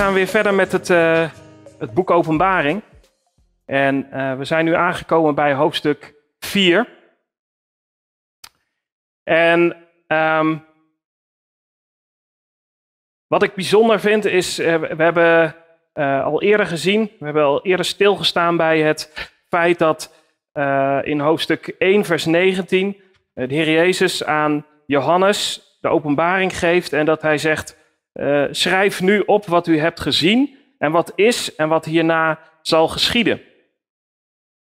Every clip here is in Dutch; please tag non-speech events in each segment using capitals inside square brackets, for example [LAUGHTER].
Gaan we weer verder met het, uh, het boek Openbaring. En uh, we zijn nu aangekomen bij hoofdstuk 4. En um, wat ik bijzonder vind is, uh, we hebben al eerder gezien, we hebben al eerder stilgestaan bij het feit dat in hoofdstuk 1, vers 19, de Heer Jezus aan Johannes de openbaring geeft en dat hij zegt, uh, schrijf nu op wat u hebt gezien en wat is en wat hierna zal geschieden.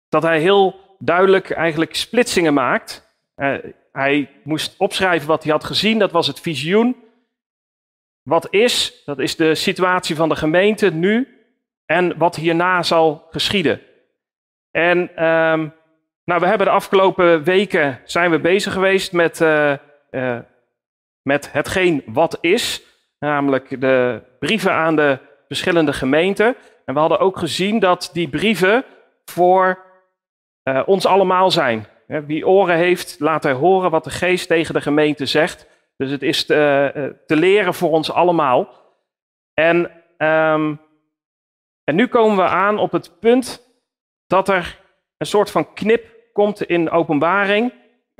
Dat hij heel duidelijk eigenlijk splitsingen maakt. Uh, hij moest opschrijven wat hij had gezien, dat was het visioen. Wat is, dat is de situatie van de gemeente nu en wat hierna zal geschieden. En um, nou, we hebben de afgelopen weken zijn we bezig geweest met, uh, met hetgeen wat is namelijk de brieven aan de verschillende gemeenten. En we hadden ook gezien dat die brieven voor uh, ons allemaal zijn. Wie oren heeft, laat hij horen wat de geest tegen de gemeente zegt. Dus het is te, uh, te leren voor ons allemaal. En, um, en nu komen we aan op het punt dat er een soort van knip komt in openbaring.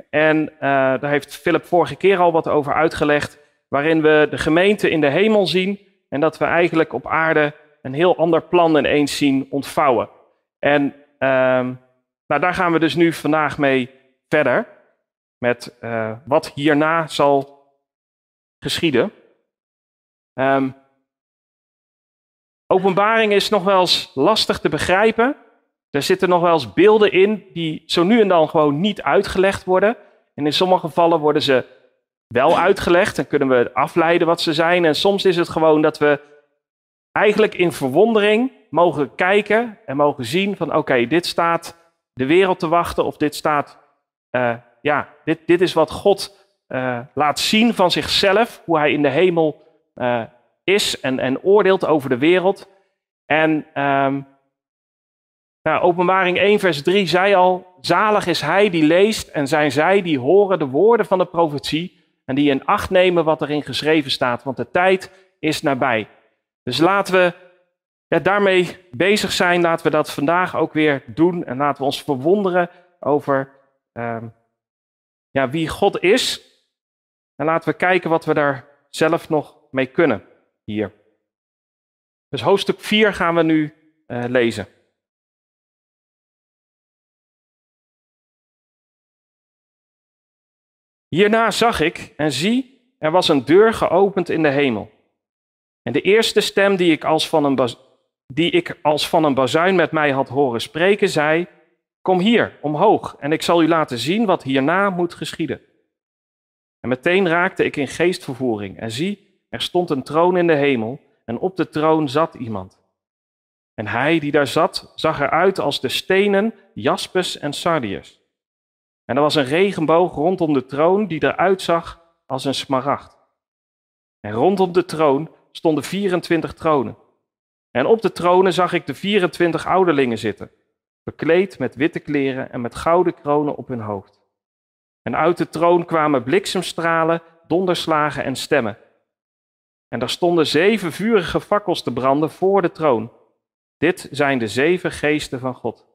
En uh, daar heeft Philip vorige keer al wat over uitgelegd waarin we de gemeente in de hemel zien en dat we eigenlijk op aarde een heel ander plan ineens zien ontvouwen. En um, nou, daar gaan we dus nu vandaag mee verder, met uh, wat hierna zal geschieden. Um, openbaring is nog wel eens lastig te begrijpen. Er zitten nog wel eens beelden in die zo nu en dan gewoon niet uitgelegd worden. En in sommige gevallen worden ze wel uitgelegd en kunnen we afleiden wat ze zijn. En soms is het gewoon dat we eigenlijk in verwondering mogen kijken en mogen zien van oké, dit staat de wereld te wachten of dit staat, uh, ja, dit, dit is wat God uh, laat zien van zichzelf, hoe hij in de hemel uh, is en, en oordeelt over de wereld. En nou, openbaring 1 vers 3 zei al, zalig is hij die leest en zijn zij die horen de woorden van de profetie en die in acht nemen wat erin geschreven staat, want de tijd is nabij. Dus laten we ja, daarmee bezig zijn, laten we dat vandaag ook weer doen en laten we ons verwonderen over um, ja, wie God is. En laten we kijken wat we daar zelf nog mee kunnen hier. Dus hoofdstuk 4 gaan we nu uh, lezen. Hierna zag ik en zie, er was een deur geopend in de hemel. En de eerste stem die ik als van een, die ik als van een bazuin met mij had horen spreken, zei: Kom hier, omhoog, en ik zal u laten zien wat hierna moet geschieden. En meteen raakte ik in geestvervoering, en zie, er stond een troon in de hemel, en op de troon zat iemand. En hij die daar zat, zag eruit als de stenen jaspis en sardius. En er was een regenboog rondom de troon die eruit zag als een smaragd. En rondom de troon stonden 24 tronen. En op de tronen zag ik de 24 ouderlingen zitten, bekleed met witte kleren en met gouden kronen op hun hoofd. En uit de troon kwamen bliksemstralen, donderslagen en stemmen. En er stonden zeven vurige fakkels te branden voor de troon. Dit zijn de zeven geesten van God.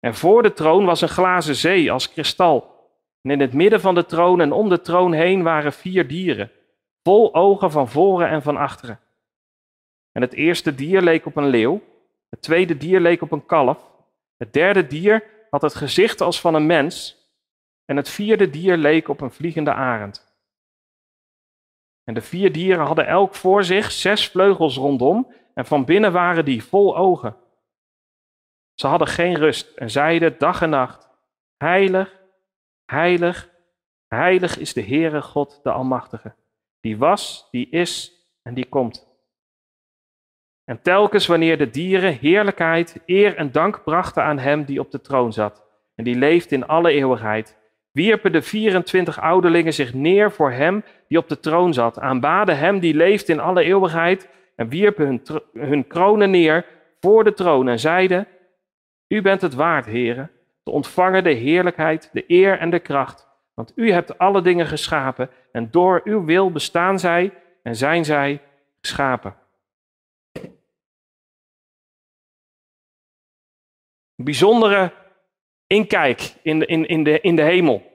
En voor de troon was een glazen zee als kristal. En in het midden van de troon en om de troon heen waren vier dieren, vol ogen van voren en van achteren. En het eerste dier leek op een leeuw, het tweede dier leek op een kalf, het derde dier had het gezicht als van een mens, en het vierde dier leek op een vliegende arend. En de vier dieren hadden elk voor zich zes vleugels rondom, en van binnen waren die vol ogen. Ze hadden geen rust en zeiden dag en nacht: Heilig, heilig, heilig is de Heere God, de Almachtige, die was, die is en die komt. En telkens wanneer de dieren heerlijkheid, eer en dank brachten aan Hem die op de troon zat en die leeft in alle eeuwigheid, wierpen de 24 ouderlingen zich neer voor Hem die op de troon zat, aanbaden Hem die leeft in alle eeuwigheid en wierpen hun, hun kronen neer voor de troon en zeiden: u bent het waard, heren, te ontvangen de heerlijkheid, de eer en de kracht. Want u hebt alle dingen geschapen en door uw wil bestaan zij en zijn zij geschapen. Bijzondere inkijk in de, in, in de, in de hemel.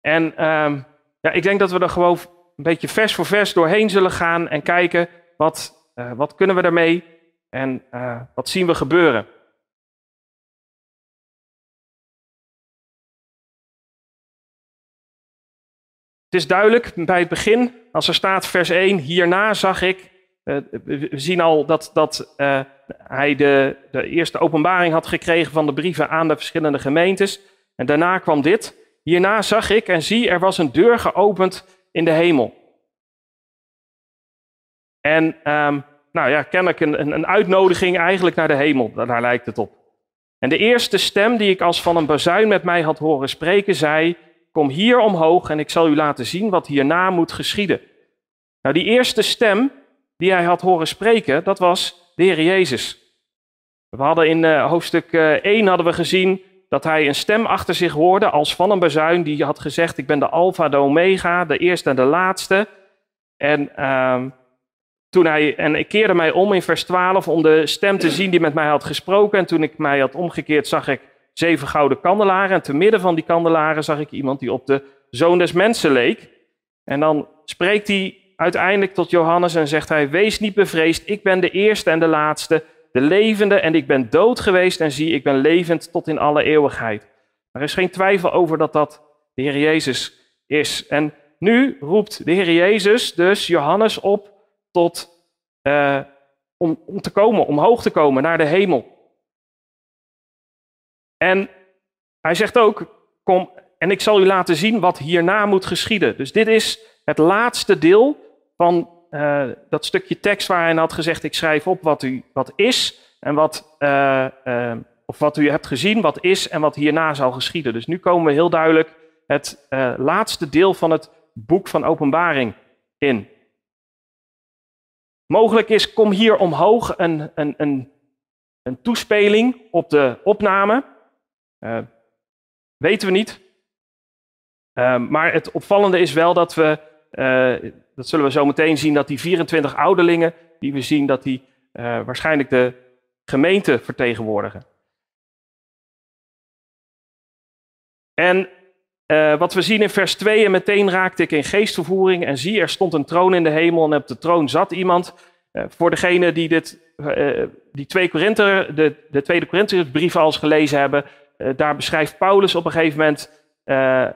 En ehm, ja, ik denk dat we er gewoon een beetje vers voor vers doorheen zullen gaan en kijken wat, eh, wat kunnen we daarmee en eh, wat zien we gebeuren. Het is duidelijk bij het begin, als er staat vers 1, hierna zag ik, uh, we zien al dat, dat uh, hij de, de eerste openbaring had gekregen van de brieven aan de verschillende gemeentes. En daarna kwam dit. Hierna zag ik en zie, er was een deur geopend in de hemel. En um, nou ja, kennelijk een, een uitnodiging eigenlijk naar de hemel, daar lijkt het op. En de eerste stem die ik als van een bazuin met mij had horen spreken, zei: Kom hier omhoog en ik zal u laten zien wat hierna moet geschieden. Nou, die eerste stem die hij had horen spreken, dat was de Heer Jezus. We hadden in uh, hoofdstuk uh, 1 hadden we gezien dat hij een stem achter zich hoorde als van een bazuin die had gezegd: Ik ben de Alpha, de Omega, de eerste en de laatste. En, uh, toen hij, en ik keerde mij om in vers 12 om de stem te zien die met mij had gesproken. En toen ik mij had omgekeerd, zag ik zeven gouden kandelaren. En te midden van die kandelaren zag ik iemand die op de zoon des mensen leek. En dan spreekt hij uiteindelijk tot Johannes en zegt hij: Wees niet bevreesd, ik ben de eerste en de laatste, de levende. En ik ben dood geweest en zie, ik ben levend tot in alle eeuwigheid. Er is geen twijfel over dat dat de Heer Jezus is. En nu roept de Heer Jezus dus Johannes op tot, uh, om, om te komen, omhoog te komen naar de hemel. En hij zegt ook, kom en ik zal u laten zien wat hierna moet geschieden. Dus dit is het laatste deel van uh, dat stukje tekst waar hij had gezegd, ik schrijf op wat u wat is en wat, uh, uh, of wat u hebt gezien, wat is en wat hierna zal geschieden. Dus nu komen we heel duidelijk het laatste deel van het boek van Openbaring in. Mogelijk is, kom hier omhoog, een, een, een, een toespeling op de opname. Uh, weten we niet. Uh, maar het opvallende is wel dat we, uh, dat zullen we zo meteen zien, dat die 24 ouderlingen, die we zien, dat die waarschijnlijk de gemeente vertegenwoordigen. En wat we zien in vers 2, en meteen raakte ik in geestvervoering en zie, er stond een troon in de hemel en op de troon zat iemand. voor degene die dit, die twee de, de tweede Korintherbrief al eens gelezen hebben, daar beschrijft Paulus op een gegeven moment uh,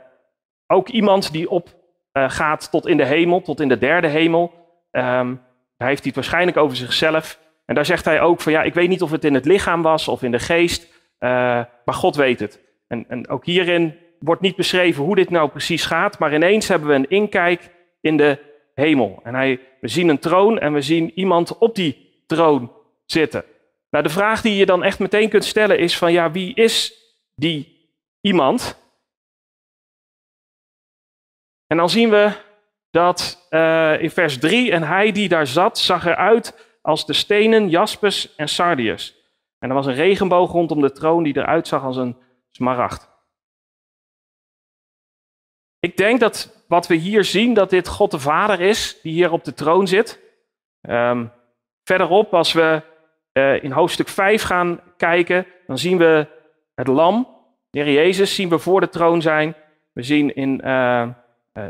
ook iemand die opgaat uh, gaat tot in de hemel, tot in de derde hemel. Um, daar heeft hij het waarschijnlijk over zichzelf. En daar zegt hij ook van ja, ik weet niet of het in het lichaam was of in de geest, maar God weet het. En, en ook hierin wordt niet beschreven hoe dit nou precies gaat, maar ineens hebben we een inkijk in de hemel. En hij, we zien een troon en we zien iemand op die troon zitten. Nou, de vraag die je dan echt meteen kunt stellen is van ja, wie is die iemand. En dan zien we dat uh, in vers 3, en hij die daar zat, zag eruit als de stenen jaspis en sardius. En er was een regenboog rondom de troon die eruit zag als een smaragd. Ik denk dat wat we hier zien, dat dit God de Vader is, die hier op de troon zit. Um, verderop, als we uh, in hoofdstuk 5 gaan kijken, dan zien we het lam, de Heer Jezus, zien we voor de troon zijn. We zien in, uh, uh,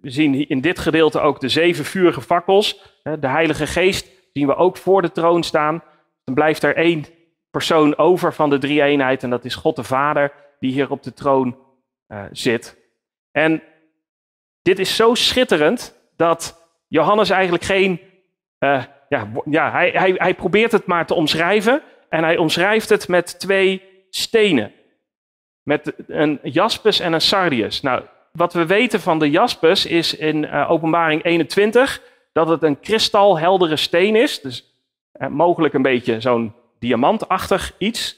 we zien in dit gedeelte ook de zeven vurige fakkels. de Heilige Geest zien we ook voor de troon staan. Dan blijft er één persoon over van de drie eenheid en dat is God de Vader die hier op de troon uh, zit. En dit is zo schitterend dat Johannes eigenlijk geen, ja, ja hij, hij, hij probeert het maar te omschrijven en hij omschrijft het met twee stenen. Met een jaspis en een sardius. Nou, wat we weten van de jaspis is in uh, openbaring 21 dat het een kristalheldere steen is. Dus uh, mogelijk een beetje zo'n diamantachtig iets.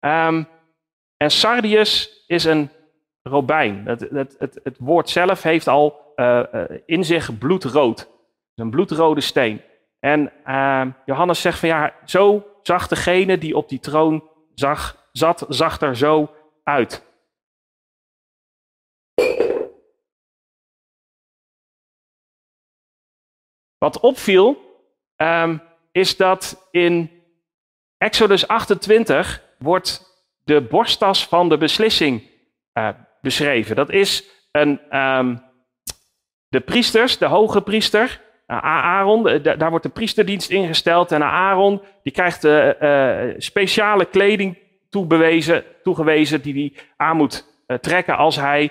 Um, en sardius is een robijn. Het, het, het, het woord zelf heeft al uh, in zich bloedrood. Dus een bloedrode steen. En ehm, Johannes zegt van ja, zo zag degene die op die troon zag zat, zag er zo uit. Wat opviel, um, is dat in Exodus 28 wordt de borsttas van de beslissing uh, beschreven. Dat is een, um, de priesters, de hoge priester, uh, Aaron, daar wordt de priesterdienst ingesteld. En Aaron die krijgt uh, speciale kleding toebewezen, toegewezen die hij aan moet trekken als hij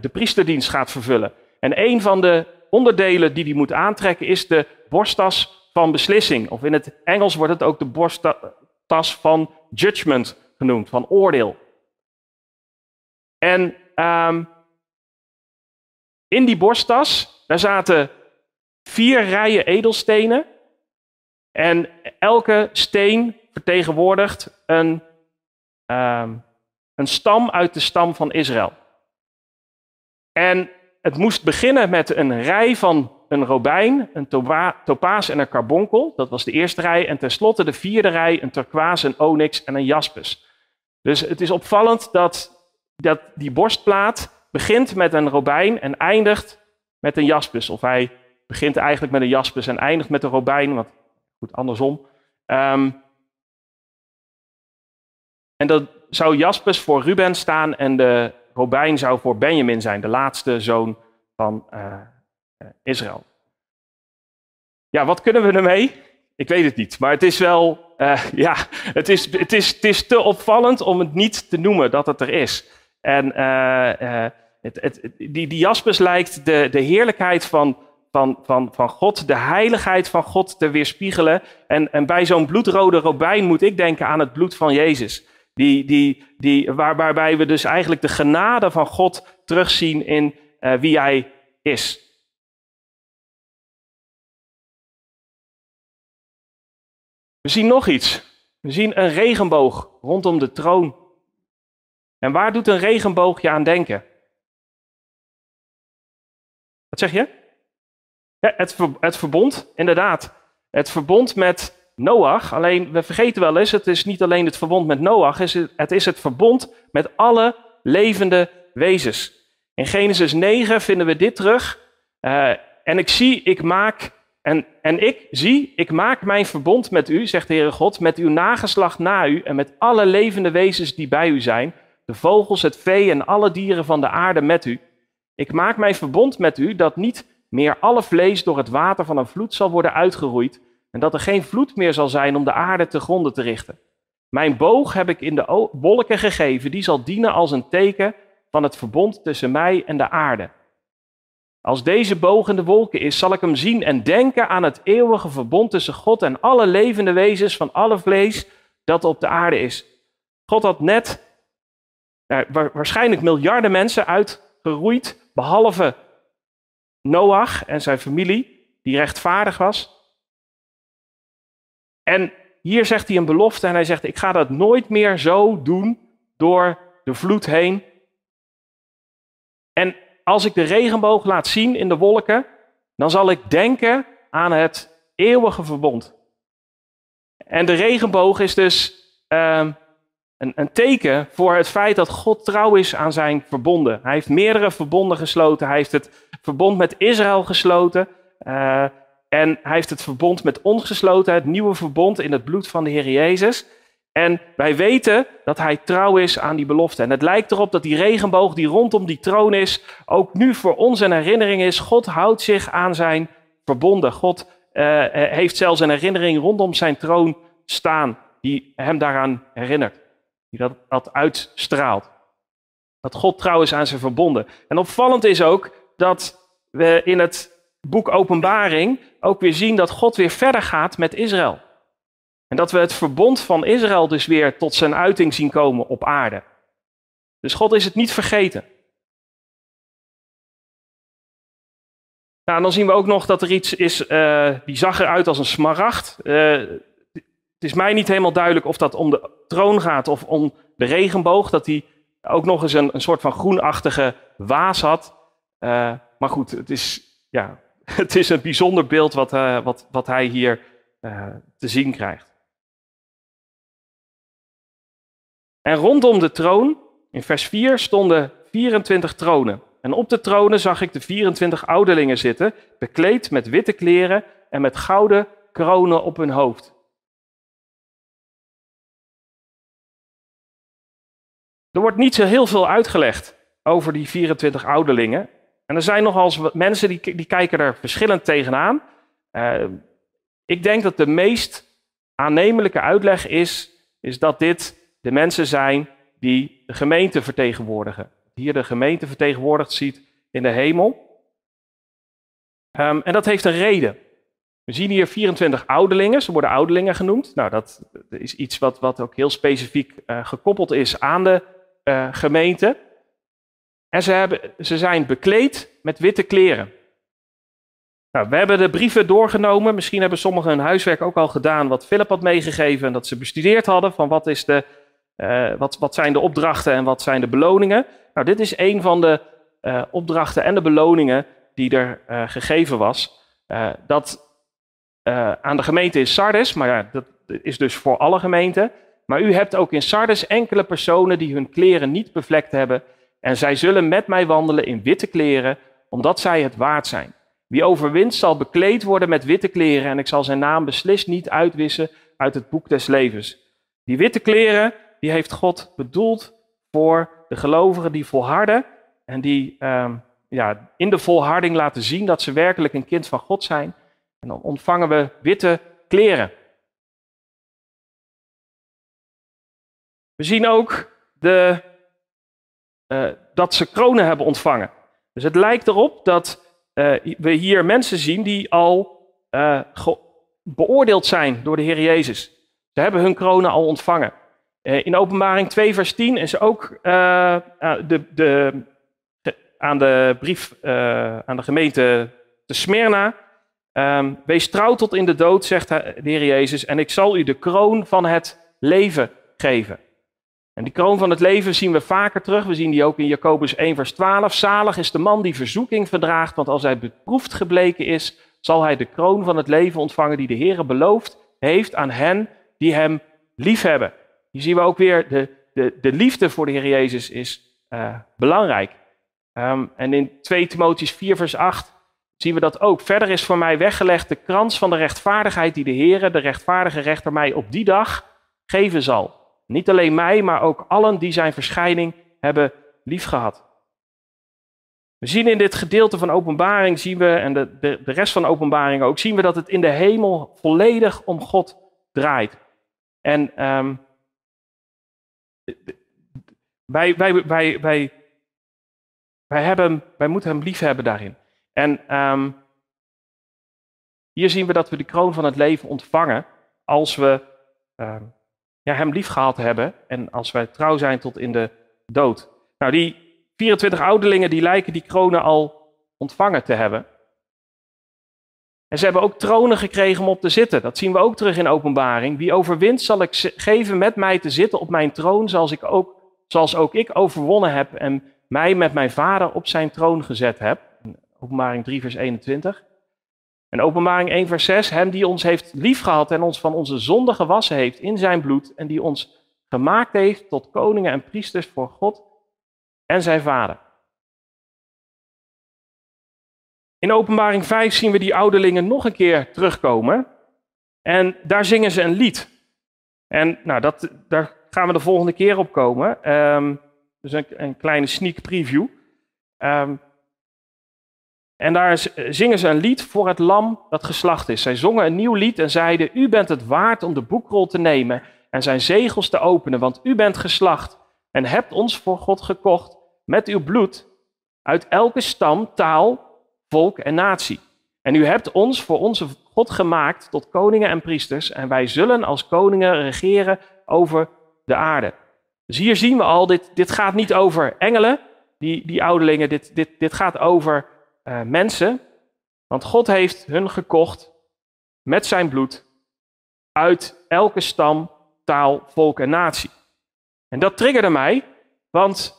de priesterdienst gaat vervullen. En een van de onderdelen die hij moet aantrekken is de borsttas van beslissing. Of in het Engels wordt het ook de borsttas van judgment genoemd, van oordeel. En um, in die borsttas, daar zaten vier rijen edelstenen. En elke steen vertegenwoordigt een, um, een stam uit de stam van Israël. En het moest beginnen met een rij van een robijn, een topaas en een carbonkel. Dat was de eerste rij. En tenslotte de vierde rij, een turquoise, een onyx en een jaspis. Dus het is opvallend dat, dat die borstplaat begint met een robijn en eindigt met een jaspis. Of hij begint eigenlijk met een jaspis en eindigt met een robijn, want goed, andersom. Um, en dat zou jaspis voor Ruben staan en de robijn zou voor Benjamin zijn, de laatste zoon van uh, Israël. Ja, wat kunnen we ermee? Ik weet het niet, maar het is wel, uh, [LAUGHS] ja, het is, het, is, het is te opvallend om het niet te noemen dat het er is. En het, die, die jaspis lijkt de, de heerlijkheid van, van, van, van God, de heiligheid van God te weerspiegelen. En, en bij zo'n bloedrode robijn moet ik denken aan het bloed van Jezus. Die, die, die, waar, waarbij we dus eigenlijk de genade van God terugzien in uh, wie Hij is. We zien nog iets. We zien een regenboog rondom de troon. En waar doet een regenboog je aan denken? Wat zeg je? Ja, het, het verbond, inderdaad. Het verbond met Noach. Alleen we vergeten wel eens, het is niet alleen het verbond met Noach, het is het verbond met alle levende wezens. In Genesis 9 vinden we dit terug. Uh, en ik zie, ik maak, en, en ik zie, ik maak mijn verbond met u, zegt de Heere God, met uw nageslacht na u en met alle levende wezens die bij u zijn, de vogels, het vee en alle dieren van de aarde met u. Ik maak mijn verbond met u dat niet meer alle vlees door het water van een vloed zal worden uitgeroeid en dat er geen vloed meer zal zijn om de aarde te gronden te richten. Mijn boog heb ik in de wolken gegeven, die zal dienen als een teken van het verbond tussen mij en de aarde. Als deze boog in de wolken is, zal ik hem zien en denken aan het eeuwige verbond tussen God en alle levende wezens van alle vlees dat op de aarde is. God had net nou, waarschijnlijk miljarden mensen uitgeroeid, behalve Noach en zijn familie, die rechtvaardig was. En hier zegt hij een belofte en hij zegt, ik ga dat nooit meer zo doen door de vloed heen. En als ik de regenboog laat zien in de wolken, dan zal ik denken aan het eeuwige verbond. En de regenboog is dus uh, een, een, teken voor het feit dat God trouw is aan zijn verbonden. Hij heeft meerdere verbonden gesloten. Hij heeft het verbond met Israël gesloten. Uh, en hij heeft het verbond met ons gesloten, het nieuwe verbond in het bloed van de Heer Jezus. En wij weten dat hij trouw is aan die belofte. En het lijkt erop dat die regenboog die rondom die troon is, ook nu voor ons een herinnering is. God houdt zich aan zijn verbonden. God uh, heeft zelfs een herinnering rondom zijn troon staan, die hem daaraan herinnert. Die dat uitstraalt. Dat God trouw is aan zijn verbonden. En opvallend is ook dat we in het boek Openbaring ook weer zien dat God weer verder gaat met Israël. En dat we het verbond van Israël dus weer tot zijn uiting zien komen op aarde. Dus God is het niet vergeten. Nou, dan zien we ook nog dat er iets is, uh, die zag eruit als een smaragd. Uh, het is mij niet helemaal duidelijk of dat om de troon gaat of om de regenboog. Dat hij ook nog eens een, een soort van groenachtige waas had. Uh, maar goed, het is, ja, [LAUGHS] het is een bijzonder beeld wat, uh, wat, wat hij hier uh, te zien krijgt. En rondom de troon, in vers 4, stonden 24 tronen. En op de tronen zag ik de 24 ouderlingen zitten, bekleed met witte kleren en met gouden kronen op hun hoofd. Er wordt niet zo heel veel uitgelegd over die 24 ouderlingen. En er zijn nogal mensen die, die kijken er verschillend tegenaan. Uh, ik denk dat de meest aannemelijke uitleg is, is dat dit de mensen zijn die de gemeente vertegenwoordigen. Hier de gemeente vertegenwoordigd ziet in de hemel. Um, en dat heeft een reden. We zien hier 24 ouderlingen, ze worden ouderlingen genoemd. Nou, dat is iets wat, wat ook heel specifiek uh, gekoppeld is aan de uh, gemeente. En ze, hebben, ze zijn bekleed met witte kleren. Nou, we hebben de brieven doorgenomen. Misschien hebben sommigen hun huiswerk ook al gedaan, wat Philip had meegegeven en dat ze bestudeerd hadden. Van wat, is de, uh, wat, wat zijn de opdrachten en wat zijn de beloningen. Nou, dit is een van de uh, opdrachten en de beloningen die er uh, gegeven was. dat aan de gemeente in Sardes, maar ja, dat is dus voor alle gemeenten. Maar u hebt ook in Sardes enkele personen die hun kleren niet bevlekt hebben. En zij zullen met mij wandelen in witte kleren, omdat zij het waard zijn. Wie overwint zal bekleed worden met witte kleren en ik zal zijn naam beslist niet uitwissen uit het boek des levens. Die witte kleren, die heeft God bedoeld voor de gelovigen die volharden en die uh, ja, in de volharding laten zien dat ze werkelijk een kind van God zijn. En dan ontvangen we witte kleren. We zien ook de, uh, dat ze kronen hebben ontvangen. Dus het lijkt erop dat uh, we hier mensen zien die al uh, beoordeeld zijn door de Heer Jezus. Ze hebben hun kronen al ontvangen. In Openbaring 2, vers 10 is ook de, de, aan de brief aan de gemeente te Smyrna. Um, wees trouw tot in de dood, zegt de Heer Jezus, en ik zal u de kroon van het leven geven. En die kroon van het leven zien we vaker terug. We zien die ook in Jacobus 1, vers 12. Zalig is de man die verzoeking verdraagt, want als hij beproefd gebleken is, zal hij de kroon van het leven ontvangen die de Heer beloofd heeft aan hen die hem liefhebben. Hier zien we ook weer, de, de, de liefde voor de Heer Jezus is uh, belangrijk. Um, en in 2 Timotheus 4, vers 8 zien we dat ook. Verder is voor mij weggelegd de krans van de rechtvaardigheid die de Heer, de rechtvaardige rechter, mij op die dag geven zal. Niet alleen mij, maar ook allen die zijn verschijning hebben liefgehad. We zien in dit gedeelte van openbaring, zien we, en de, de, rest van openbaring ook, zien we dat het in de hemel volledig om God draait. En um, wij, wij, wij, wij, wij, hebben, wij moeten hem lief hebben daarin. En um, hier zien we dat we de kroon van het leven ontvangen als we um, ja, hem lief gehad hebben en als wij trouw zijn tot in de dood. Nou, die 24 ouderlingen die lijken die kronen al ontvangen te hebben. En ze hebben ook tronen gekregen om op te zitten. Dat zien we ook terug in openbaring. Wie overwint zal ik geven met mij te zitten op mijn troon, zoals, ik ook, zoals ook ik overwonnen heb en mij met mijn vader op zijn troon gezet heb. Openbaring 3, vers 21. En openbaring 1 vers 6, hem die ons heeft liefgehad en ons van onze zonde gewassen heeft in zijn bloed en die ons gemaakt heeft tot koningen en priesters voor God en zijn vader. In openbaring 5 zien we die ouderlingen nog een keer terugkomen en daar zingen ze een lied. En nou, dat, daar gaan we de volgende keer op komen. Um, dus een, een, kleine sneak preview. Um, en daar zingen ze een lied voor het lam dat geslacht is. Zij zongen een nieuw lied en zeiden: U bent het waard om de boekrol te nemen en zijn zegels te openen, want u bent geslacht en hebt ons voor God gekocht met uw bloed uit elke stam, taal, volk en natie. En u hebt ons voor onze God gemaakt tot koningen en priesters en wij zullen als koningen regeren over de aarde. Dus hier zien we al, dit, dit gaat niet over engelen, die, die ouderlingen, dit, dit, dit gaat over uh, mensen, want God heeft hun gekocht met zijn bloed uit elke stam, taal, volk en natie. En dat triggerde mij, want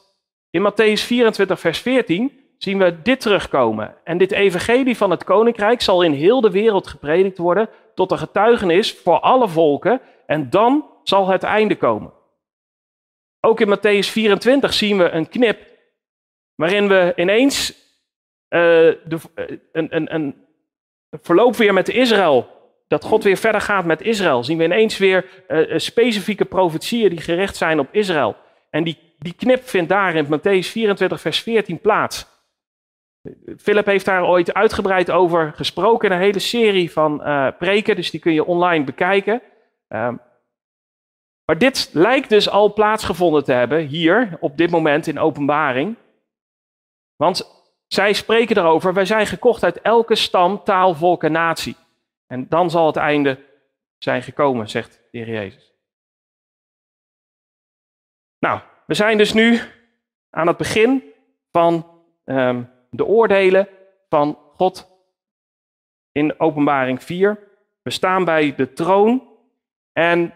in Matthäus 24, vers 14 zien we dit terugkomen. En dit evangelie van het koninkrijk zal in heel de wereld gepredikt worden tot een getuigenis voor alle volken en dan zal het einde komen. Ook in Matthäus 24 zien we een knip waarin we ineens de, uh, een, een, een verloop weer met Israël. Dat God weer verder gaat met Israël. Zien we ineens weer uh, specifieke profetieën die gericht zijn op Israël. En die, die knip vindt daar in Matthäus 24, vers 14 plaats. Philip heeft daar ooit uitgebreid over gesproken een hele serie van preken, dus die kun je online bekijken. Um, maar dit lijkt dus al plaatsgevonden te hebben hier, op dit moment in openbaring. Want zij spreken erover, wij zijn gekocht uit elke stam, taal, volk en natie. En dan zal het einde zijn gekomen, zegt de Heer Jezus. Nou, we zijn dus nu aan het begin van um, de oordelen van God in Openbaring 4. We staan bij de troon en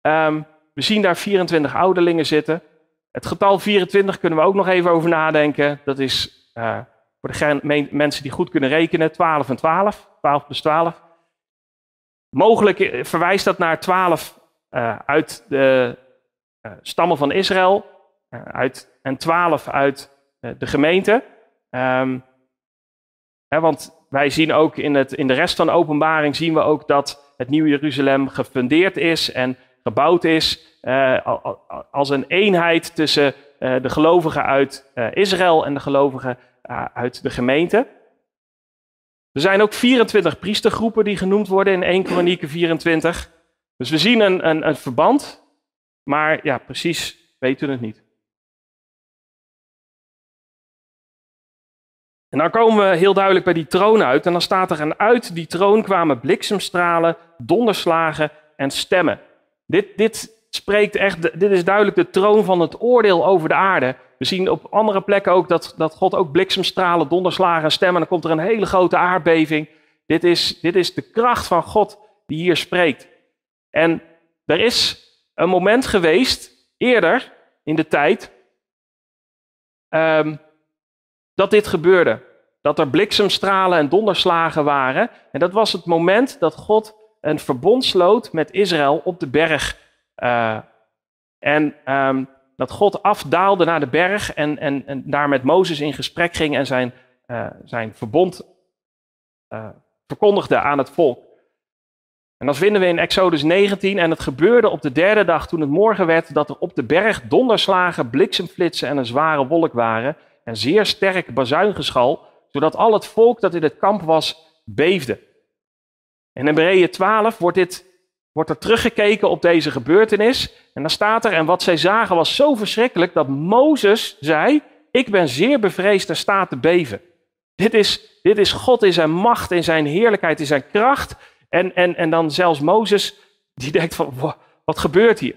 um, we zien daar 24 ouderlingen zitten. Het getal 24 kunnen we ook nog even over nadenken. Dat is uh, voor de mensen die goed kunnen rekenen, 12 en 12. 12 plus 12. Mogelijk eh, verwijst dat naar 12 uh, uit de uh, stammen van Israël uit, en 12 uit de gemeente. Um, hè, want wij zien ook in, het, in de rest van de openbaring zien we ook dat het Nieuwe Jeruzalem gefundeerd is en gebouwd is als een eenheid tussen de gelovigen uit uh, Israël en de gelovigen uit de gemeente. Er zijn ook 24 priestergroepen die genoemd worden in 1 Kronieken 24. Dus we zien een, een, een verband, maar ja, precies weten we het niet. En dan komen we heel duidelijk bij die troon uit. En dan staat er: En uit die troon kwamen bliksemstralen, donderslagen en stemmen. Dit, dit spreekt echt, dit is duidelijk de troon van het oordeel over de aarde. We zien op andere plekken ook dat, dat God ook bliksemstralen, donderslagen en stemmen. En dan komt er een hele grote aardbeving. Dit is, dit is de kracht van God die hier spreekt. En er is een moment geweest, eerder in de tijd, um, dat dit gebeurde. Dat er bliksemstralen en donderslagen waren. En dat was het moment dat God een verbond sloot met Israël op de berg. Uh, en um, dat God afdaalde naar de berg en, en, en daar met Mozes in gesprek ging en zijn, uh, zijn verbond uh, verkondigde aan het volk. En dat vinden we in Exodus 19. En het gebeurde op de derde dag toen het morgen werd dat er op de berg donderslagen, bliksemflitsen en een zware wolk waren. En zeer sterk bazuingeschal, zodat al het volk dat in het kamp was beefde. In Hebreeën 12 wordt, dit, wordt er teruggekeken op deze gebeurtenis. En dan staat er, en wat zij zagen was zo verschrikkelijk dat Mozes zei, ik ben zeer bevreesd en staat te beven. Dit is, dit is God in zijn macht, in zijn heerlijkheid, in zijn kracht. En, en, en dan zelfs Mozes, die denkt van, wat gebeurt hier?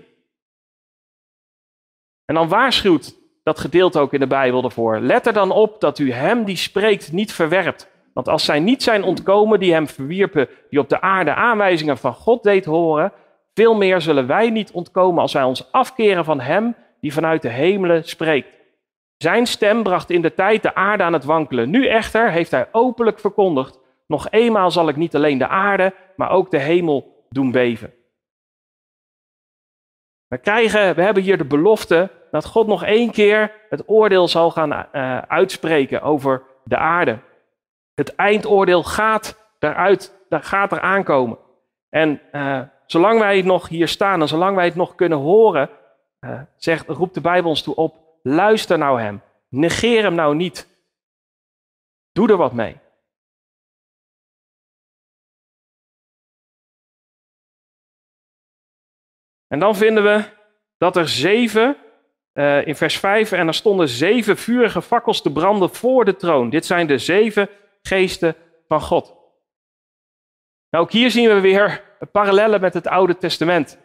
En dan waarschuwt dat gedeelte ook in de Bijbel ervoor. Let er dan op dat u hem die spreekt niet verwerpt. Want als zij niet zijn ontkomen die hem verwierpen, die op de aarde aanwijzingen van God deed horen, veel meer zullen wij niet ontkomen als wij ons afkeren van hem die vanuit de hemelen spreekt. Zijn stem bracht in de tijd de aarde aan het wankelen. Nu echter heeft hij openlijk verkondigd, nog eenmaal zal ik niet alleen de aarde, maar ook de hemel doen beven. We, krijgen, we hebben hier de belofte dat God nog één keer het oordeel zal gaan uh, uitspreken over de aarde. Het eindoordeel gaat eruit, gaat er aankomen. En uh, zolang wij nog hier staan en zolang wij het nog kunnen horen, uh, zegt, roept de Bijbel ons toe op, luister nou hem. Negeer hem nou niet. Doe er wat mee. En dan vinden we dat er zeven, uh, in vers 5, en er stonden zeven vurige fakkels te branden voor de troon. Dit zijn de zeven geesten van God. Nou, ook hier zien we weer parallellen met het Oude Testament.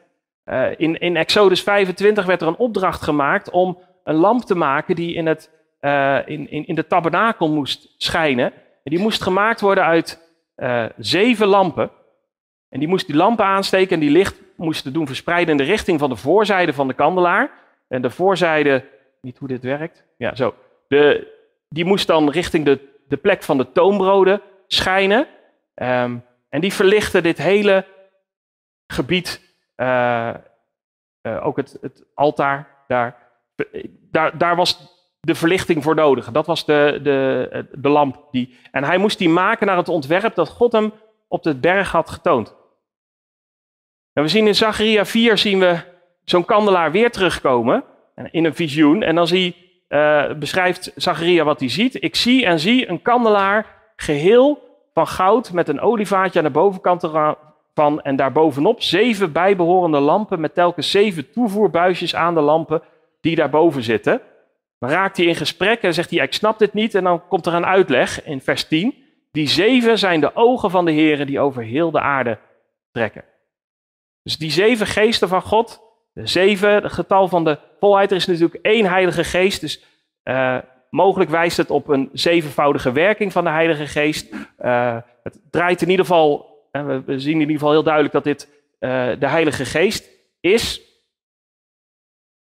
Uh, in, in Exodus 25 werd er een opdracht gemaakt om een lamp te maken die in, het, uh, in, in, in de tabernakel moest schijnen. En die moest gemaakt worden uit uh, zeven lampen. En die moest die lampen aansteken en die licht moesten doen verspreiden in de richting van de voorzijde van de kandelaar. En de voorzijde, niet hoe dit werkt, ja zo. De, die moest dan richting de de plek van de toonbroden schijnen. Um, en die verlichten dit hele gebied, uh, uh, ook het, het altaar, daar, daar, daar was de verlichting voor nodig. Dat was de, de, de lamp. Die, en hij moest die maken naar het ontwerp dat God hem op de berg had getoond. We zien in Zacharia 4 zien we zo'n kandelaar weer terugkomen. in een visioen. En dan zie, uh, beschrijft Zacharia wat hij ziet. Ik zie en zie een kandelaar geheel van goud met een olievaatje aan de bovenkant ervan. En daarbovenop zeven bijbehorende lampen met telkens zeven toevoerbuisjes aan de lampen die daarboven zitten. Dan raakt hij in gesprek en zegt hij, ik snap dit niet. En dan komt er een uitleg in vers 10. Die zeven zijn de ogen van de Heeren die over heel de aarde trekken. Dus die zeven geesten van God, de zeven, het getal van de volheid, er is natuurlijk één heilige geest. Dus uh, mogelijk wijst het op een zevenvoudige werking van de heilige geest. Uh, het draait in ieder geval, en we zien in ieder geval heel duidelijk dat dit de heilige geest is.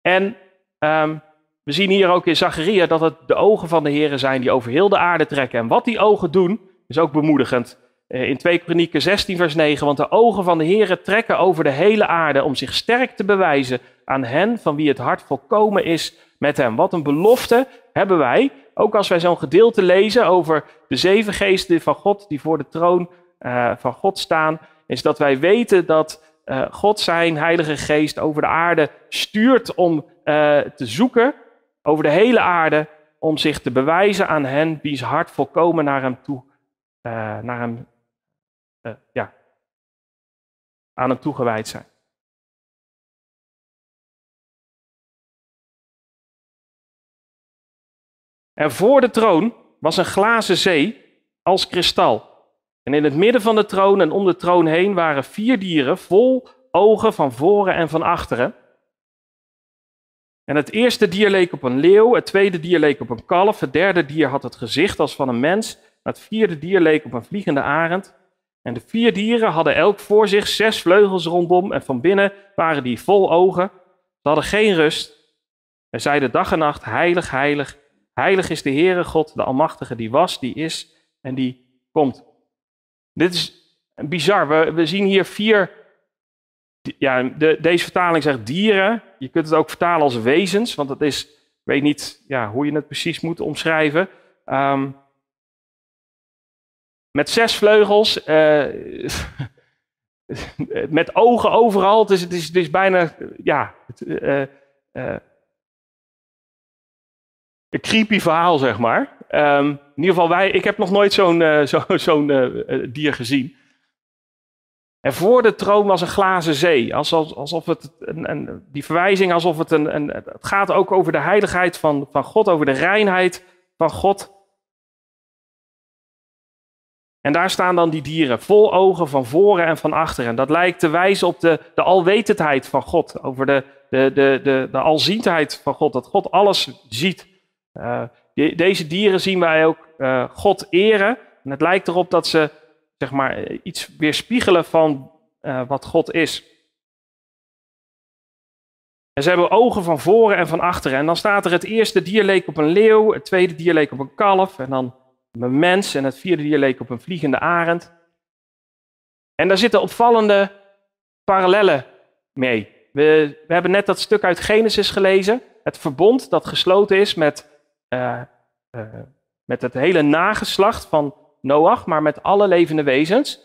En um, we zien hier ook in Zacharia dat het de ogen van de Heeren zijn die over heel de aarde trekken. En wat die ogen doen, is ook bemoedigend. Eh, in 2 Kronieken 16 vers 9, want de ogen van de Heeren trekken over de hele aarde om zich sterk te bewijzen aan hen van wie het hart volkomen is met hem. Wat een belofte hebben wij, ook als wij zo'n gedeelte lezen over de zeven geesten van God die voor de troon uh, van God staan, is dat wij weten dat uh, God zijn heilige geest over de aarde stuurt om te zoeken over de hele aarde om zich te bewijzen aan hen wie's hart volkomen naar hem toe, naar hem, uh, ja, aan hem toegewijd zijn. En voor de troon was een glazen zee als kristal. En in het midden van de troon en om de troon heen waren vier dieren vol ogen van voren en van achteren. En het eerste dier leek op een leeuw, het tweede dier leek op een kalf, het derde dier had het gezicht als van een mens, het vierde dier leek op een vliegende arend. En de vier dieren hadden elk voor zich zes vleugels rondom en van binnen waren die vol ogen. Ze hadden geen rust. En zeiden dag en nacht, heilig, heilig, heilig is de Heere God, de Almachtige, die was, die is en die komt. Dit is bizar. We, we zien hier vier ja, de, deze vertaling zegt dieren. Je kunt het ook vertalen als wezens, want dat is, ik weet niet ja, hoe je het precies moet omschrijven. Um, met zes vleugels, uh, [LAUGHS] met ogen overal. Het is, het is, het is bijna, ja, uh, uh, een creepy verhaal, zeg maar. Um, in ieder geval, wij, ik heb nog nooit zo'n zo, [LAUGHS] zo'n dier gezien. En voor de troon was een glazen zee. Alsof, alsof het een, die verwijzing, alsof het een, een. Het gaat ook over de heiligheid van, van God, over de reinheid van God. En daar staan dan die dieren, vol ogen van voren en van achteren. En dat lijkt te wijzen op de, de alwetendheid van God, over de, de, de, de, alziendheid van God, dat God alles ziet. Uh, deze dieren zien wij ook uh, God eren. En het lijkt erop dat ze zeg maar, iets weerspiegelen van uh, wat God is. En ze hebben ogen van voren en van achteren. En dan staat er: het eerste dier leek op een leeuw, het tweede dier leek op een kalf, en dan een mens, en het vierde dier leek op een vliegende arend. En daar zitten opvallende parallellen mee. We, we hebben net dat stuk uit Genesis gelezen. Het verbond dat gesloten is met, uh, uh, met het hele nageslacht van Noach, maar met alle levende wezens.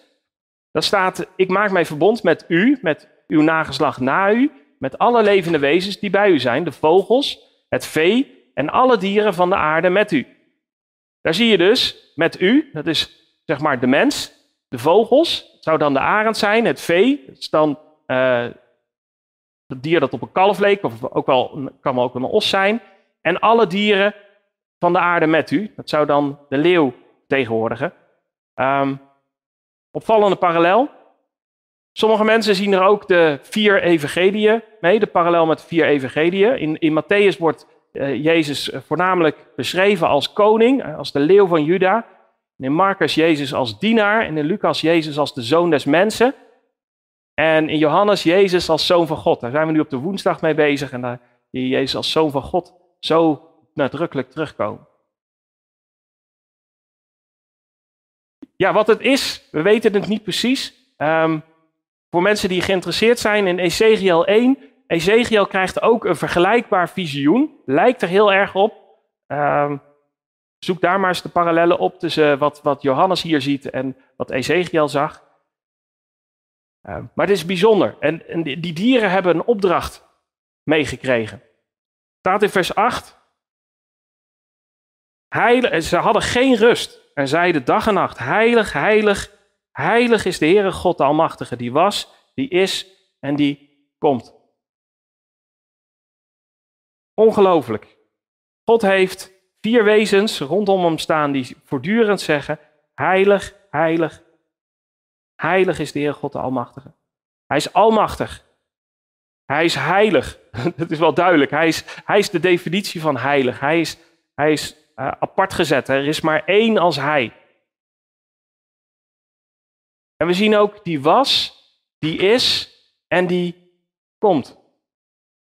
Daar staat, ik maak mijn verbond met u, met uw nageslacht na u, met alle levende wezens die bij u zijn, de vogels, het vee en alle dieren van de aarde met u. Daar zie je dus met u, dat is zeg maar de mens, de vogels, het zou dan de arend zijn, het vee, het is dan uh, het dier dat op een kalf leek, of ook wel, kan ook een os zijn, en alle dieren van de aarde met u, dat zou dan de leeuw tegenwoordige. Um, opvallende parallel. Sommige mensen zien er ook de vier evangeliën mee, de parallel met de vier evangeliën. In, in Matthäus wordt Jezus eh, voornamelijk beschreven als koning, eh, als de leeuw van Juda. In Marcus Jezus als dienaar en in Lucas Jezus als de zoon des mensen. En in Johannes Jezus als zoon van God. Daar zijn we nu op de woensdag mee bezig en daar zie je Jezus als zoon van God zo nadrukkelijk terugkomen. Ja, wat het is, we weten het niet precies. Um, voor mensen die geïnteresseerd zijn in Ezekiel 1, Ezekiel krijgt ook een vergelijkbaar visioen. Lijkt er heel erg op. Um, zoek daar maar eens de parallellen op tussen wat, wat Johannes hier ziet en wat Ezekiel zag. Um, maar het is bijzonder. En, en die dieren hebben een opdracht meegekregen. Staat in vers 8. Heilig, ze hadden geen rust en zeiden dag en nacht, heilig, heilig, heilig is de Heere God de Almachtige, die was, die is en die komt. Ongelooflijk. God heeft vier wezens rondom hem staan die voortdurend zeggen, heilig, heilig, heilig is de Heer God de Almachtige. Hij is almachtig. Hij is heilig. [LAUGHS] Dat is wel duidelijk. Hij is, hij is de definitie van heilig. Hij is, hij is uh, apart gezet. Er is maar één als hij. En we zien ook die was, die is en die komt.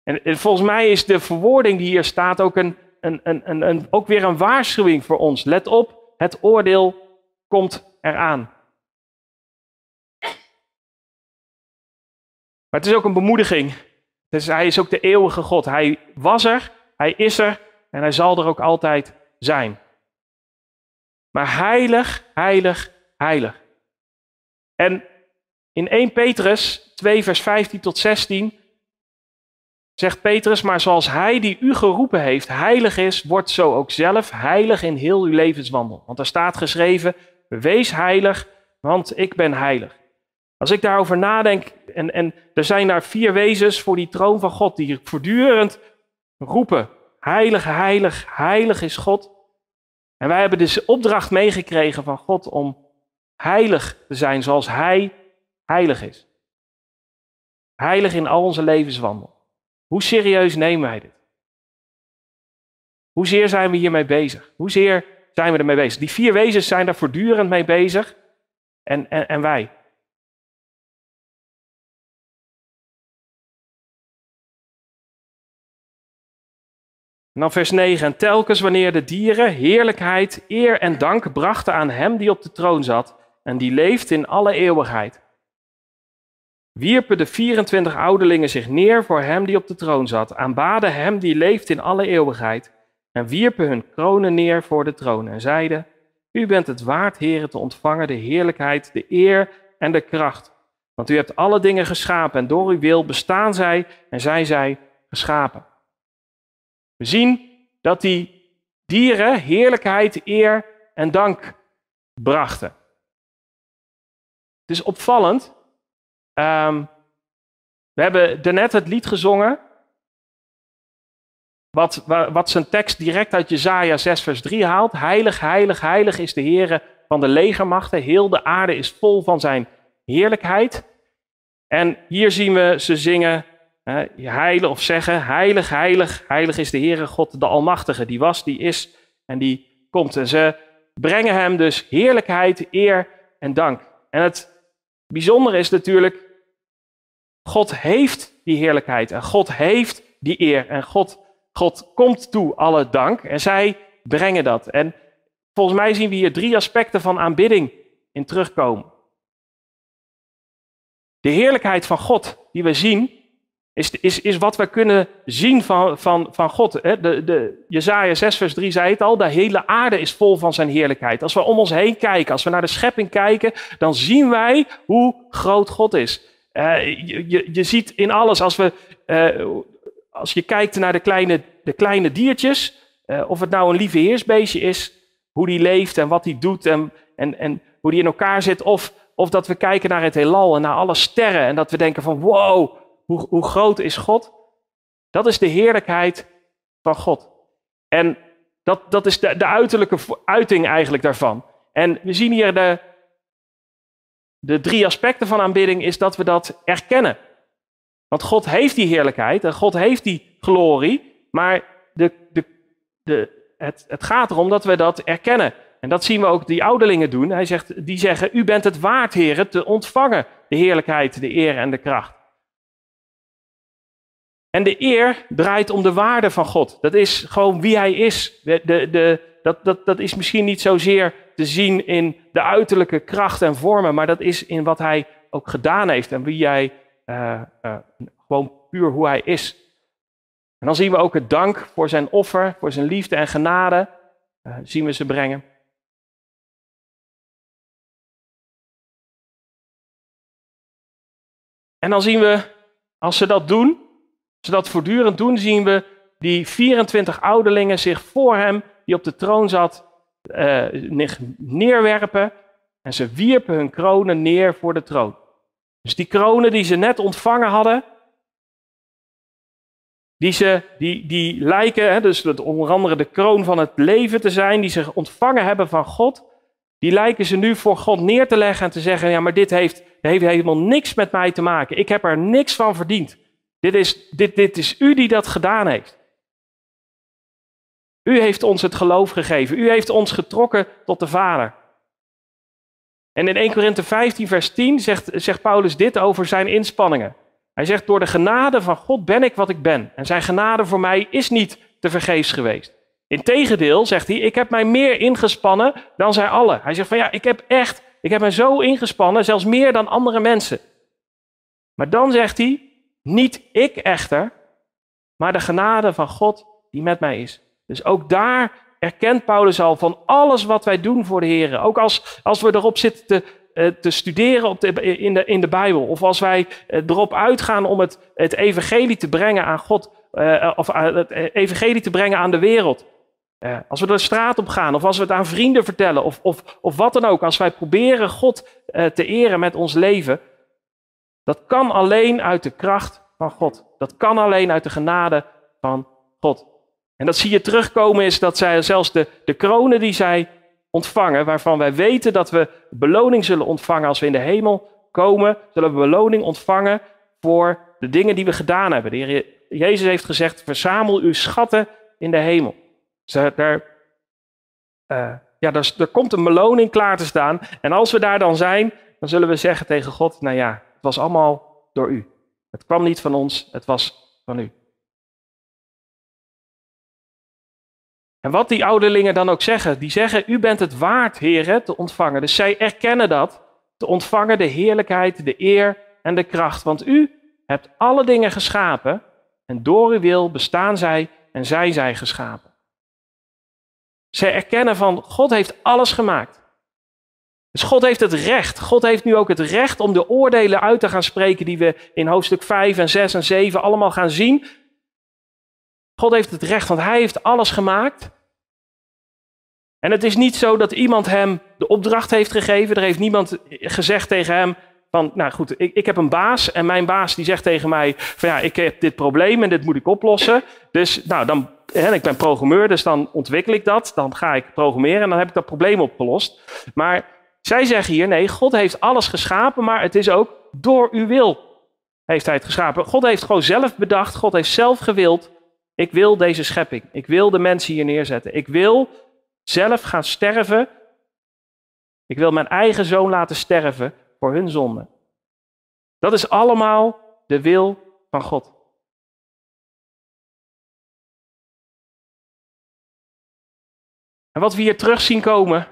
En, volgens mij is de verwoording die hier staat ook, een, een, een, een, ook weer een waarschuwing voor ons. Let op, het oordeel komt eraan. Maar het is ook een bemoediging. Hij is ook de eeuwige God. Hij was er, hij is er en hij zal er ook altijd zijn. Maar heilig, heilig, heilig. En in 1 Petrus 2, vers 15 tot 16 zegt Petrus, maar zoals hij die u geroepen heeft heilig is, wordt zo ook zelf heilig in heel uw levenswandel. Want er staat geschreven, wees heilig, want ik ben heilig. Als ik daarover nadenk, en, en er zijn daar vier wezens voor die troon van God, die voortdurend roepen, heilig, heilig, heilig is God. En wij hebben dus opdracht meegekregen van God om heilig te zijn zoals Hij heilig is. Heilig in al onze levenswandel. Hoe serieus nemen wij dit? Hoezeer zijn we hiermee bezig? Hoezeer zijn we ermee bezig? Die vier wezens zijn daar voortdurend mee bezig. En, en, en wij. En dan vers 9. En telkens wanneer de dieren heerlijkheid, eer en dank brachten aan hem die op de troon zat en die leeft in alle eeuwigheid, wierpen de 24 ouderlingen zich neer voor hem die op de troon zat, aanbaden hem die leeft in alle eeuwigheid en wierpen hun kronen neer voor de troon en zeiden, u bent het waard, heren, te ontvangen de heerlijkheid, de eer en de kracht. Want u hebt alle dingen geschapen en door uw wil bestaan zij en zijn zij geschapen. We zien dat die dieren heerlijkheid, eer en dank brachten. Het is opvallend. Um, we hebben daarnet het lied gezongen. Wat, wat zijn tekst direct uit Jezaja 6 vers 3 haalt. Heilig, heilig, heilig is de Heere van de legermachten. Heel de aarde is vol van zijn heerlijkheid. En hier zien we ze zingen heilig of zeggen, heilig, heilig, heilig is de Heere God, de Almachtige, die was, die is en die komt. En ze brengen hem dus heerlijkheid, eer en dank. En het bijzondere is natuurlijk, God heeft die heerlijkheid en God heeft die eer en God, God komt toe alle dank en zij brengen dat. En volgens mij zien we hier drie aspecten van aanbidding in terugkomen. De heerlijkheid van God die we zien, is, is, is wat we kunnen zien van, van, van God. De, de, Jezaja 6 vers 3 zei het al, de hele aarde is vol van zijn heerlijkheid. Als we om ons heen kijken, als we naar de schepping kijken, dan zien wij hoe groot God is. Uh, je, je, ziet in alles, als, we, uh, als je kijkt naar de kleine, de kleine diertjes, uh, of het nou een lieve heersbeestje is, hoe die leeft en wat die doet en, en, en hoe die in elkaar zit, of, of dat we kijken naar het heelal en naar alle sterren en dat we denken van wow, hoe, hoe groot is God? Dat is de heerlijkheid van God. En dat, dat is de, de uiterlijke uiting eigenlijk daarvan. En we zien hier de, de drie aspecten van aanbidding is dat we dat erkennen. Want God heeft die heerlijkheid en God heeft die glorie, maar de, de, de, het, het gaat erom dat we dat erkennen. En dat zien we ook die ouderlingen doen. Hij zegt, die zeggen, u bent het waard, heren, te ontvangen de heerlijkheid, de eer en de kracht. En de eer draait om de waarde van God. Dat is gewoon wie hij is. De, de, dat, dat, dat is misschien niet zozeer te zien in de uiterlijke kracht en vormen, maar dat is in wat hij ook gedaan heeft en wie hij, uh, uh, gewoon puur hoe hij is. En dan zien we ook het dank voor zijn offer, voor zijn liefde en genade, uh, zien we ze brengen. En dan zien we, als ze dat doen, ze dat voortdurend doen, zien we die 24 ouderlingen zich voor hem, die op de troon zat, uh, neerwerpen. En ze wierpen hun kronen neer voor de troon. Dus die kronen die ze net ontvangen hadden, die, ze, die, die lijken, hè, dus onder andere de kroon van het leven te zijn, die ze ontvangen hebben van God, die lijken ze nu voor God neer te leggen en te zeggen, ja maar dit heeft, heeft helemaal niks met mij te maken. Ik heb er niks van verdiend. Dit is, dit, dit is u die dat gedaan heeft. U heeft ons het geloof gegeven. U heeft ons getrokken tot de Vader. En in 1 Korinthe 15, vers 10 zegt, zegt Paulus dit over zijn inspanningen. Hij zegt, door de genade van God ben ik wat ik ben. En zijn genade voor mij is niet te vergeefs geweest. Integendeel, zegt hij, ik heb mij meer ingespannen dan zij allen. Hij zegt van ja, ik heb echt, ik heb mij zo ingespannen, zelfs meer dan andere mensen. Maar dan zegt hij, niet ik echter, maar de genade van God die met mij is. Dus ook daar erkent Paulus al van alles wat wij doen voor de Heer. Ook als, als we erop zitten te, eh, te studeren op de, in, de, in de Bijbel. Of als wij eh, erop uitgaan om het, het evangelie te brengen aan God. Uh, of het evangelie te brengen aan de wereld. als we de straat op gaan, of als we het aan vrienden vertellen, of, of, of wat dan ook. Als wij proberen God te eren met ons leven. Dat kan alleen uit de kracht van God. Dat kan alleen uit de genade van God. En dat zie je terugkomen is dat zij zelfs de, de kronen die zij ontvangen, waarvan wij weten dat we beloning zullen ontvangen als we in de hemel komen, zullen we beloning ontvangen voor de dingen die we gedaan hebben. De Jezus heeft gezegd, verzamel uw schatten in de hemel. Dus daar, uh, ja, daar, er komt een beloning klaar te staan. En als we daar dan zijn, dan zullen we zeggen tegen God, nou ja, het was allemaal door u. Het kwam niet van ons, het was van u. En wat die ouderlingen dan ook zeggen, die zeggen, u bent het waard, heren, te ontvangen. Dus zij erkennen dat, te ontvangen de heerlijkheid, de eer en de kracht. Want u hebt alle dingen geschapen en door uw wil bestaan zij en zijn zij geschapen. Zij erkennen van, God heeft alles gemaakt. Dus God heeft het recht. God heeft nu ook het recht om de oordelen uit te gaan spreken die we in hoofdstuk 5 en 6 en 7 allemaal gaan zien. God heeft het recht, want hij heeft alles gemaakt. En het is niet zo dat iemand hem de opdracht heeft gegeven. Er heeft niemand gezegd tegen hem van, nou goed, ik, ik heb een baas en mijn baas die zegt tegen mij van ja, ik heb dit probleem en dit moet ik oplossen. Dus nou, dan, hè, ik ben programmeur, dus dan ontwikkel ik dat. Dan ga ik programmeren en dan heb ik dat probleem opgelost. Maar zij zeggen hier, nee, God heeft alles geschapen, maar het is ook door uw wil heeft hij het geschapen. God heeft gewoon zelf bedacht, God heeft zelf gewild, ik wil deze schepping, ik wil de mensen hier neerzetten. Ik wil zelf gaan sterven. Ik wil mijn eigen zoon laten sterven voor hun zonde. Dat is allemaal de wil van God. En wat we hier terug zien komen,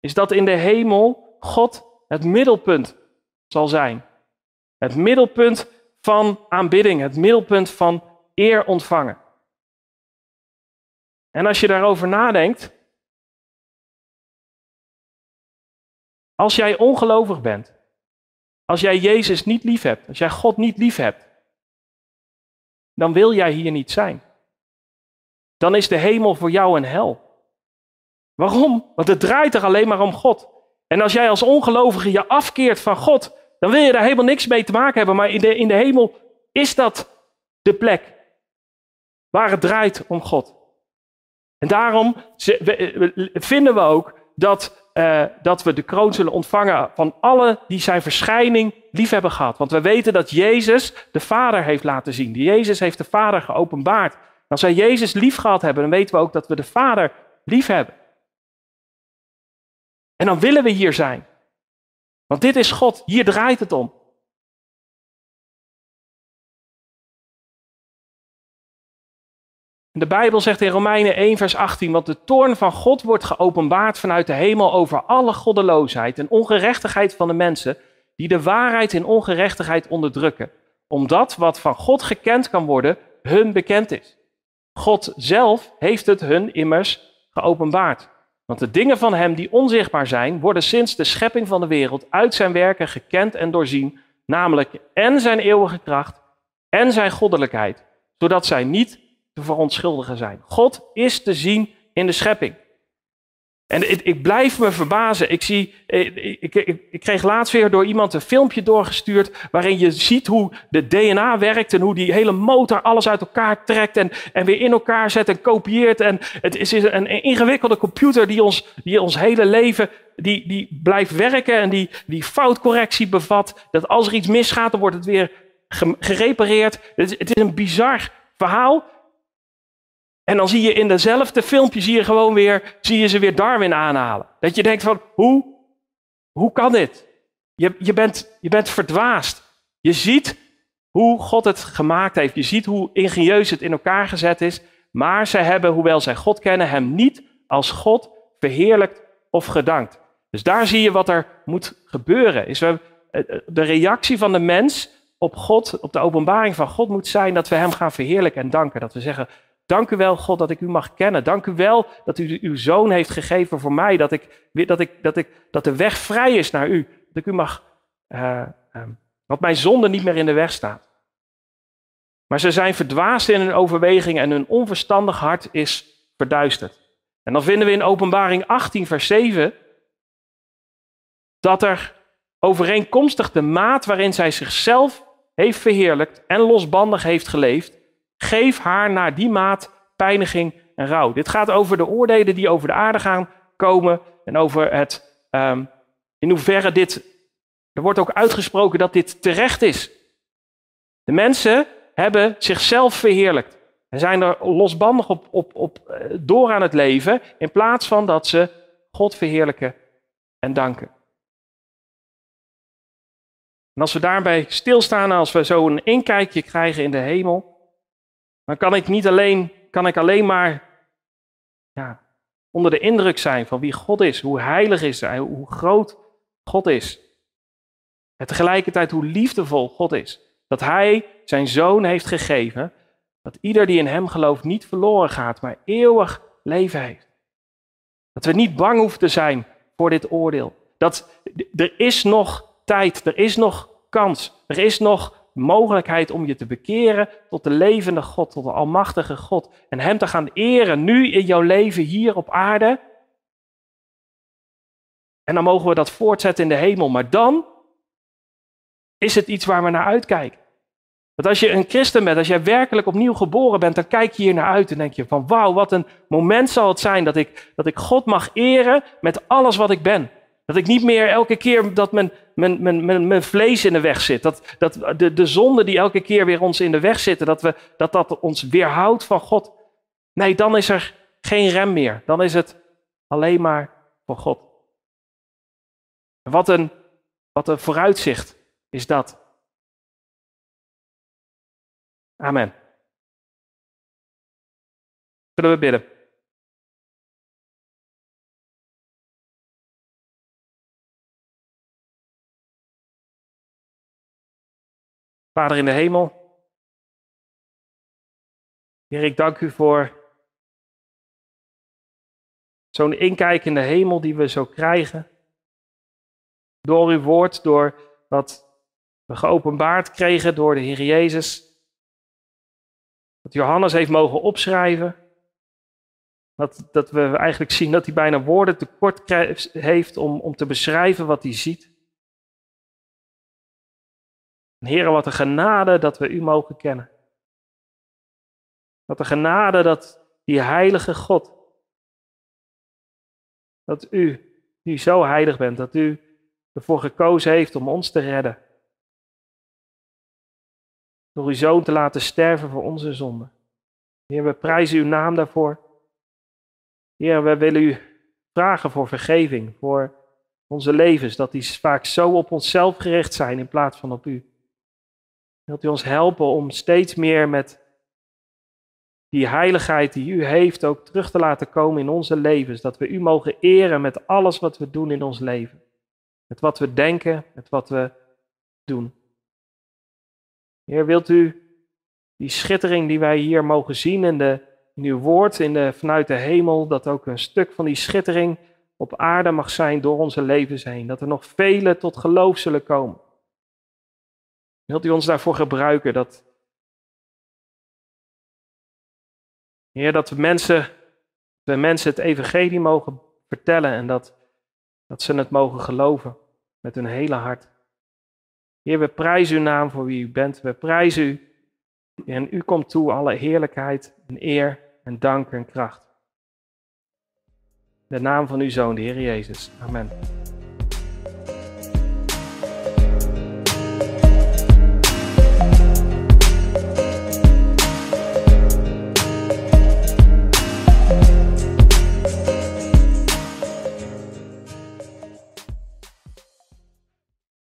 is dat in de hemel God het middelpunt zal zijn. Het middelpunt van aanbidding, het middelpunt van eer ontvangen. En als je daarover nadenkt, Als jij ongelovig bent, als jij Jezus niet lief hebt, als jij God niet lief hebt, dan wil jij hier niet zijn. Dan is de hemel voor jou een hel. Waarom? Want het draait er alleen maar om God. En als jij als ongelovige je afkeert van God, dan wil je daar helemaal niks mee te maken hebben. Maar in de, in de hemel is dat de plek waar het draait om God. En daarom vinden we ook dat uh, dat we de kroon zullen ontvangen van alle die zijn verschijning lief hebben gehad. Want we weten dat Jezus de Vader heeft laten zien. Jezus heeft de Vader geopenbaard. Als wij Jezus lief gehad hebben, dan weten we ook dat we de Vader lief hebben. En dan willen we hier zijn. Want dit is God, hier draait het om. De Bijbel zegt in Romeinen 1, vers 18, want de toorn van God wordt geopenbaard vanuit de hemel over alle goddeloosheid en ongerechtigheid van de mensen die de waarheid in ongerechtigheid onderdrukken, omdat wat van God gekend kan worden, hun bekend is. God zelf heeft het hun immers geopenbaard. Want de dingen van Hem die onzichtbaar zijn, worden sinds de schepping van de wereld uit Zijn werken gekend en doorzien, namelijk en Zijn eeuwige kracht en Zijn goddelijkheid, zodat zij niet te verontschuldigen zijn. God is te zien in de schepping. En ik, ik blijf me verbazen. Ik, zie, ik, ik, ik, kreeg laatst weer door iemand een filmpje doorgestuurd. waarin je ziet hoe de DNA werkt. en hoe die hele motor alles uit elkaar trekt. en, en weer in elkaar zet en kopieert. En het is een ingewikkelde computer die ons, die ons hele leven. Die, die blijft werken en die, die foutcorrectie bevat. Dat als er iets misgaat, dan wordt het weer gerepareerd. Het het is een bizar verhaal. En dan zie je in dezelfde filmpje, zie je gewoon weer, zie je ze weer Darwin aanhalen. Dat je denkt van, hoe, hoe kan dit? Je, je, bent, je bent verdwaasd. Je ziet hoe God het gemaakt heeft. Je ziet hoe ingenieus het in elkaar gezet is. Maar zij hebben, hoewel zij God kennen, hem niet als God verheerlijkt of gedankt. Dus daar zie je wat er moet gebeuren. Is we, de reactie van de mens op God, op de openbaring van God moet zijn dat we hem gaan verheerlijken en danken. Dat we zeggen, Dank u wel, God, dat ik u mag kennen. Dank u wel dat u uw zoon heeft gegeven voor mij. Dat, ik, dat, ik, dat, ik, dat de weg vrij is naar u. Dat ik u mag. Uh, dat mijn zonde niet meer in de weg staat. Maar ze zijn verdwaasd in hun overweging en hun onverstandig hart is verduisterd. En dan vinden we in Openbaring 18, vers 7 dat er overeenkomstig de maat waarin zij zichzelf heeft verheerlijkt en losbandig heeft geleefd, Geef haar naar die maat pijniging en rouw. Dit gaat over de oordelen die over de aarde gaan komen en over het, um, in hoeverre dit, er wordt ook uitgesproken dat dit terecht is. De mensen hebben zichzelf verheerlijkt en zijn er losbandig op, op, op, eh, door aan het leven in plaats van dat ze God verheerlijken en danken. En als we daarbij stilstaan, als we zo een inkijkje krijgen in de hemel, dan kan ik niet alleen, kan ik alleen maar ja, onder de indruk zijn van wie God is, hoe heilig is hij, hoe groot God is. En tegelijkertijd hoe liefdevol God is. Dat hij zijn zoon heeft gegeven, dat ieder die in hem gelooft niet verloren gaat, maar eeuwig leven heeft. Dat we niet bang hoeven te zijn voor dit oordeel. Dat er is nog tijd, er is nog kans, er is nog mogelijkheid om je te bekeren tot de levende God, tot de Almachtige God. En Hem te gaan eren nu in jouw leven hier op aarde. En dan mogen we dat voortzetten in de hemel. Maar dan is het iets waar we naar uitkijken. Want als je een christen bent, als jij werkelijk opnieuw geboren bent, dan kijk je hier naar uit en denk je van wauw, wat een moment zal het zijn dat ik, dat ik God mag eren met alles wat ik ben. Dat ik niet meer elke keer dat mijn, mijn, mijn, mijn, vlees in de weg zit. Dat, dat de, de zonden die elke keer weer ons in de weg zitten, dat, we, dat dat ons weerhoudt van God. Nee, dan is er geen rem meer. Dan is het alleen maar voor God. Wat een, wat een vooruitzicht is dat. Amen. Zullen we bidden? Vader in de hemel. Heer, ik dank u voor zo'n inkijk in de hemel die we zo krijgen. Door uw woord, door wat we geopenbaard kregen door de Heer Jezus. Dat Johannes heeft mogen opschrijven. Dat, dat we eigenlijk zien dat hij bijna woorden tekort heeft om, om te beschrijven wat hij ziet. En wat een genade dat we u mogen kennen. Wat een genade dat die heilige God, dat u, die zo heilig bent, dat u ervoor gekozen heeft om ons te redden. Door uw zoon te laten sterven voor onze zonden. Heer, we prijzen uw naam daarvoor. Heer, we willen u vragen voor vergeving, voor onze levens, dat die vaak zo op onszelf gericht zijn in plaats van op u. Wilt u ons helpen om steeds meer met die heiligheid die u heeft ook terug te laten komen in onze levens. Dat we u mogen eren met alles wat we doen in ons leven. Met wat we denken, met wat we doen. Heer, wilt u die schittering die wij hier mogen zien in, de, uw woord, in de, vanuit de hemel, dat ook een stuk van die schittering op aarde mag zijn door onze levens heen. Dat er nog vele tot geloof zullen komen. Wilt u ons daarvoor gebruiken dat Heer, dat we mensen, de mensen het evangelie mogen vertellen en dat, dat ze het mogen geloven met hun hele hart. Heer, we prijzen uw naam voor wie u bent. We prijzen u. En u komt toe alle heerlijkheid en eer en dank en kracht. De naam van uw Zoon, de Heer Jezus. Amen.